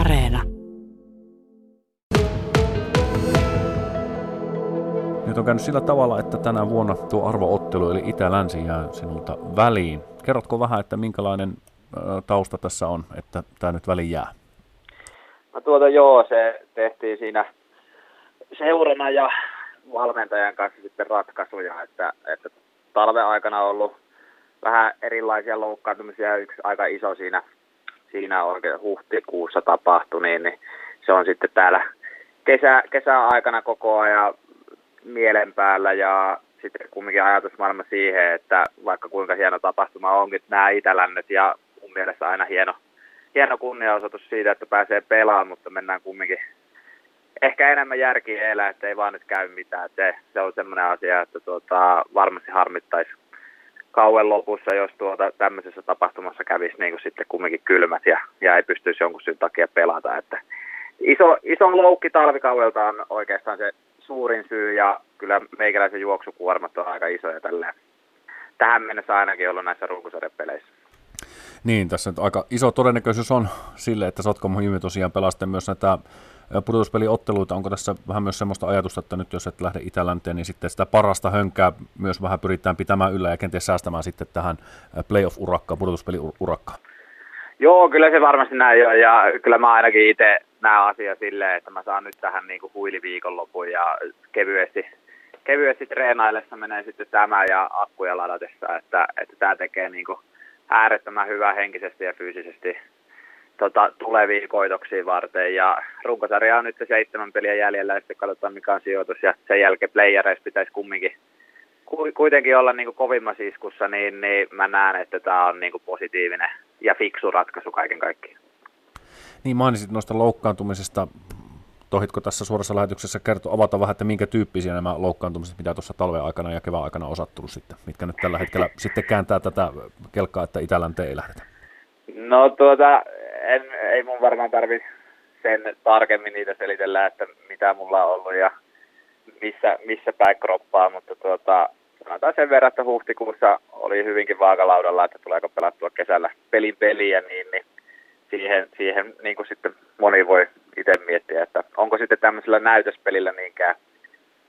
Areena. Nyt on käynyt sillä tavalla, että tänä vuonna tuo arvoottelu eli Itä-Länsi jää sinulta väliin. Kerrotko vähän, että minkälainen tausta tässä on, että tämä nyt väliin jää? No tuota joo, se tehtiin siinä seurana ja valmentajan kanssa sitten ratkaisuja, että, että talven aikana on ollut vähän erilaisia loukkaantumisia. Yksi aika iso siinä, siinä oikein huhtikuussa tapahtui, niin, niin se on sitten täällä kesä, kesäaikana koko ajan mielen päällä ja sitten kumminkin ajatusmaailma siihen, että vaikka kuinka hieno tapahtuma onkin nämä Itälännet ja mun mielestä aina hieno, hieno kunniaosoitus siitä, että pääsee pelaamaan, mutta mennään kumminkin ehkä enemmän järkiä elää, että ei vaan nyt käy mitään. Se, se on semmoinen asia, että tuota, varmasti harmittaisi kauan lopussa, jos tuota, tämmöisessä tapahtumassa kävisi niin kuin sitten kumminkin kylmät ja, ja ei pystyisi jonkun syyn takia pelata. Että iso, iso loukki talvikaudelta on oikeastaan se suurin syy ja kyllä meikäläisen juoksukuormat on aika isoja tällä tähän mennessä ainakin ollut näissä runkosarjapeleissä. Niin, tässä nyt aika iso todennäköisyys on sille, että Sotkamon Jymy tosiaan pelaa myös näitä pudotuspeliotteluita. Onko tässä vähän myös sellaista ajatusta, että nyt jos et lähde Itälänteen, niin sitten sitä parasta hönkää myös vähän pyritään pitämään yllä ja kenties säästämään sitten tähän playoff-urakkaan, pudotuspeli-urakkaan? Joo, kyllä se varmasti näin on ja kyllä mä ainakin itse näen asia silleen, että mä saan nyt tähän niin huiliviikonlopun ja kevyesti, kevyesti treenaillessa menee sitten tämä ja akkuja ladatessa, että, että tämä tekee niin kuin äärettömän hyvää henkisesti ja fyysisesti tota, tulevia koitoksia varten. Ja runkosarja on nyt seitsemän peliä jäljellä ja sitten katsotaan mikä on sijoitus. Ja sen jälkeen playereissa pitäisi kumminkin kuitenkin olla niin kuin kovimmassa iskussa, niin, niin mä näen, että tämä on niin kuin positiivinen ja fiksu ratkaisu kaiken kaikkiaan. Niin mainitsit noista loukkaantumisesta. Tohitko tässä suorassa lähetyksessä kertoa, avata vähän, että minkä tyyppisiä nämä loukkaantumiset, mitä tuossa talven aikana ja kevään aikana on sattunut sitten, mitkä nyt tällä hetkellä sitten kääntää tätä kelkkaa, että Itälänteen ei lähdetä? No tuota, en, ei mun varmaan tarvi sen tarkemmin niitä selitellä, että mitä mulla on ollut ja missä, missä päin kroppaa, mutta tuota, sanotaan sen verran, että huhtikuussa oli hyvinkin vaakalaudalla, että tuleeko pelattua kesällä pelin peliä, niin, niin siihen, siihen niin kuin sitten moni voi itse miettiä, että onko sitten tämmöisellä näytöspelillä niinkään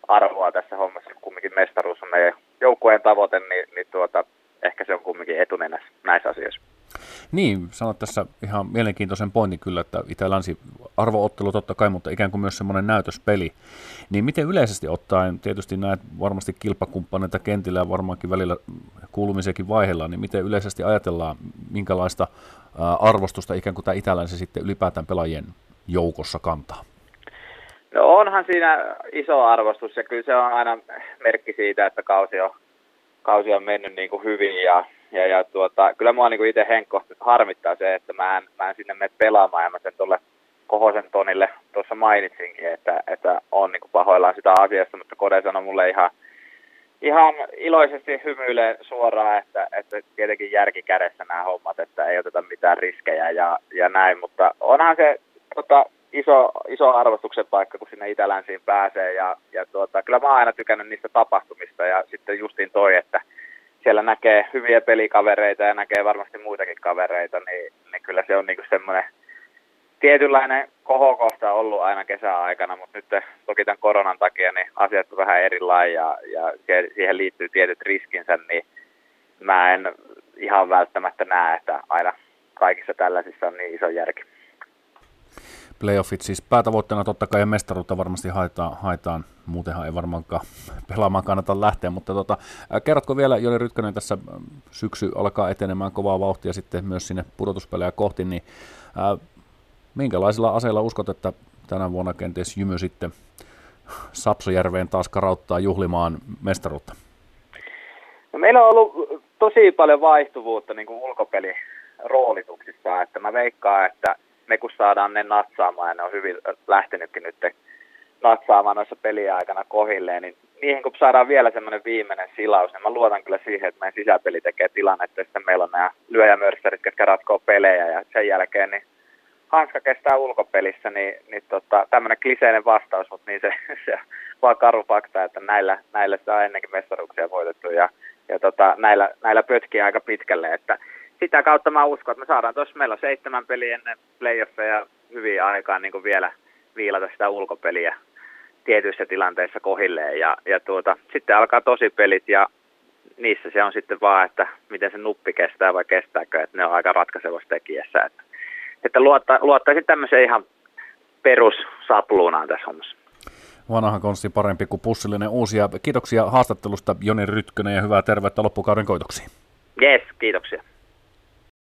arvoa tässä hommassa, kumminkin mestaruus on meidän joukkueen tavoite, niin, niin tuota, ehkä se on kumminkin etunenässä näissä asioissa. Niin, sanot tässä ihan mielenkiintoisen pointin kyllä, että Itä-Länsi arvoottelu totta kai, mutta ikään kuin myös semmoinen näytöspeli. Niin miten yleisesti ottaen, tietysti näet varmasti kilpakumppaneita kentillä ja varmaankin välillä kuulumisiakin vaiheella, niin miten yleisesti ajatellaan, minkälaista arvostusta ikään kuin tämä Itä-Länsi sitten ylipäätään pelaajien joukossa kantaa? No onhan siinä iso arvostus ja kyllä se on aina merkki siitä, että kausi on, kausi on mennyt niin kuin hyvin ja ja, ja tuota, kyllä mua niin itse henkkohtaisesti harmittaa se, että mä en, mä en sinne mene pelaamaan ja mä sen tuolle Kohosen Tonille tuossa mainitsinkin, että, että on niin pahoillaan sitä asiasta, mutta Kode sanoi mulle ihan, ihan iloisesti hymyilee suoraan, että, että tietenkin järki kädessä nämä hommat, että ei oteta mitään riskejä ja, ja näin, mutta onhan se tota, iso, iso arvostuksen paikka, kun sinne Itälänsiin pääsee ja, ja tuota, kyllä mä oon aina tykännyt niistä tapahtumista ja sitten justiin toi, että siellä näkee hyviä pelikavereita ja näkee varmasti muitakin kavereita, niin, niin kyllä se on niinku semmoinen tietynlainen kohokohta ollut aina kesäaikana, mutta nyt toki tämän koronan takia niin asiat on vähän erilaisia ja, ja siihen liittyy tietyt riskinsä, niin mä en ihan välttämättä näe, että aina kaikissa tällaisissa on niin iso järki playoffit siis päätavoitteena totta kai ja mestaruutta varmasti haetaan, haetaan. muutenhan ei varmaankaan pelaamaan kannata lähteä, mutta tota, kerrotko vielä, Joni Rytkönen, tässä syksy alkaa etenemään kovaa vauhtia sitten myös sinne pudotuspelejä kohti, niin minkälaisilla aseilla uskot, että tänä vuonna kenties Jymy sitten Sapsojärveen taas karauttaa juhlimaan mestaruutta? No meillä on ollut tosi paljon vaihtuvuutta niin kuin ulkopeliroolituksissa, että mä veikkaan, että me kun saadaan ne natsaamaan, ja ne on hyvin lähtenytkin nyt natsaamaan noissa peliaikana kohilleen, niin niihin kun saadaan vielä semmoinen viimeinen silaus, niin mä luotan kyllä siihen, että meidän sisäpeli tekee tilannetta, että meillä on nämä lyöjämörssärit, jotka ratkoo pelejä, ja sen jälkeen niin hanska kestää ulkopelissä, niin, niin tota, tämmöinen kliseinen vastaus, mutta niin se, se vaan karu fakta, että näillä, näillä saa ennenkin mestaruuksia voitettu, ja, ja tota, näillä, näillä pötkii aika pitkälle, että sitä kautta mä uskon, että me saadaan tuossa, meillä on seitsemän peliä ennen playoffeja, hyvin aikaan niin vielä viilata sitä ulkopeliä tietyissä tilanteissa kohilleen. Ja, ja tuota, sitten alkaa tosi pelit ja niissä se on sitten vaan, että miten se nuppi kestää vai kestääkö, että ne on aika ratkaisevassa tekijässä. Että, että luotta, luottaisin tämmöiseen ihan perussapluunaan tässä hommassa. Vanha konsti parempi kuin pussillinen uusia. Kiitoksia haastattelusta Joni Rytkönen ja hyvää terveyttä loppukauden koitoksiin. Yes, kiitoksia.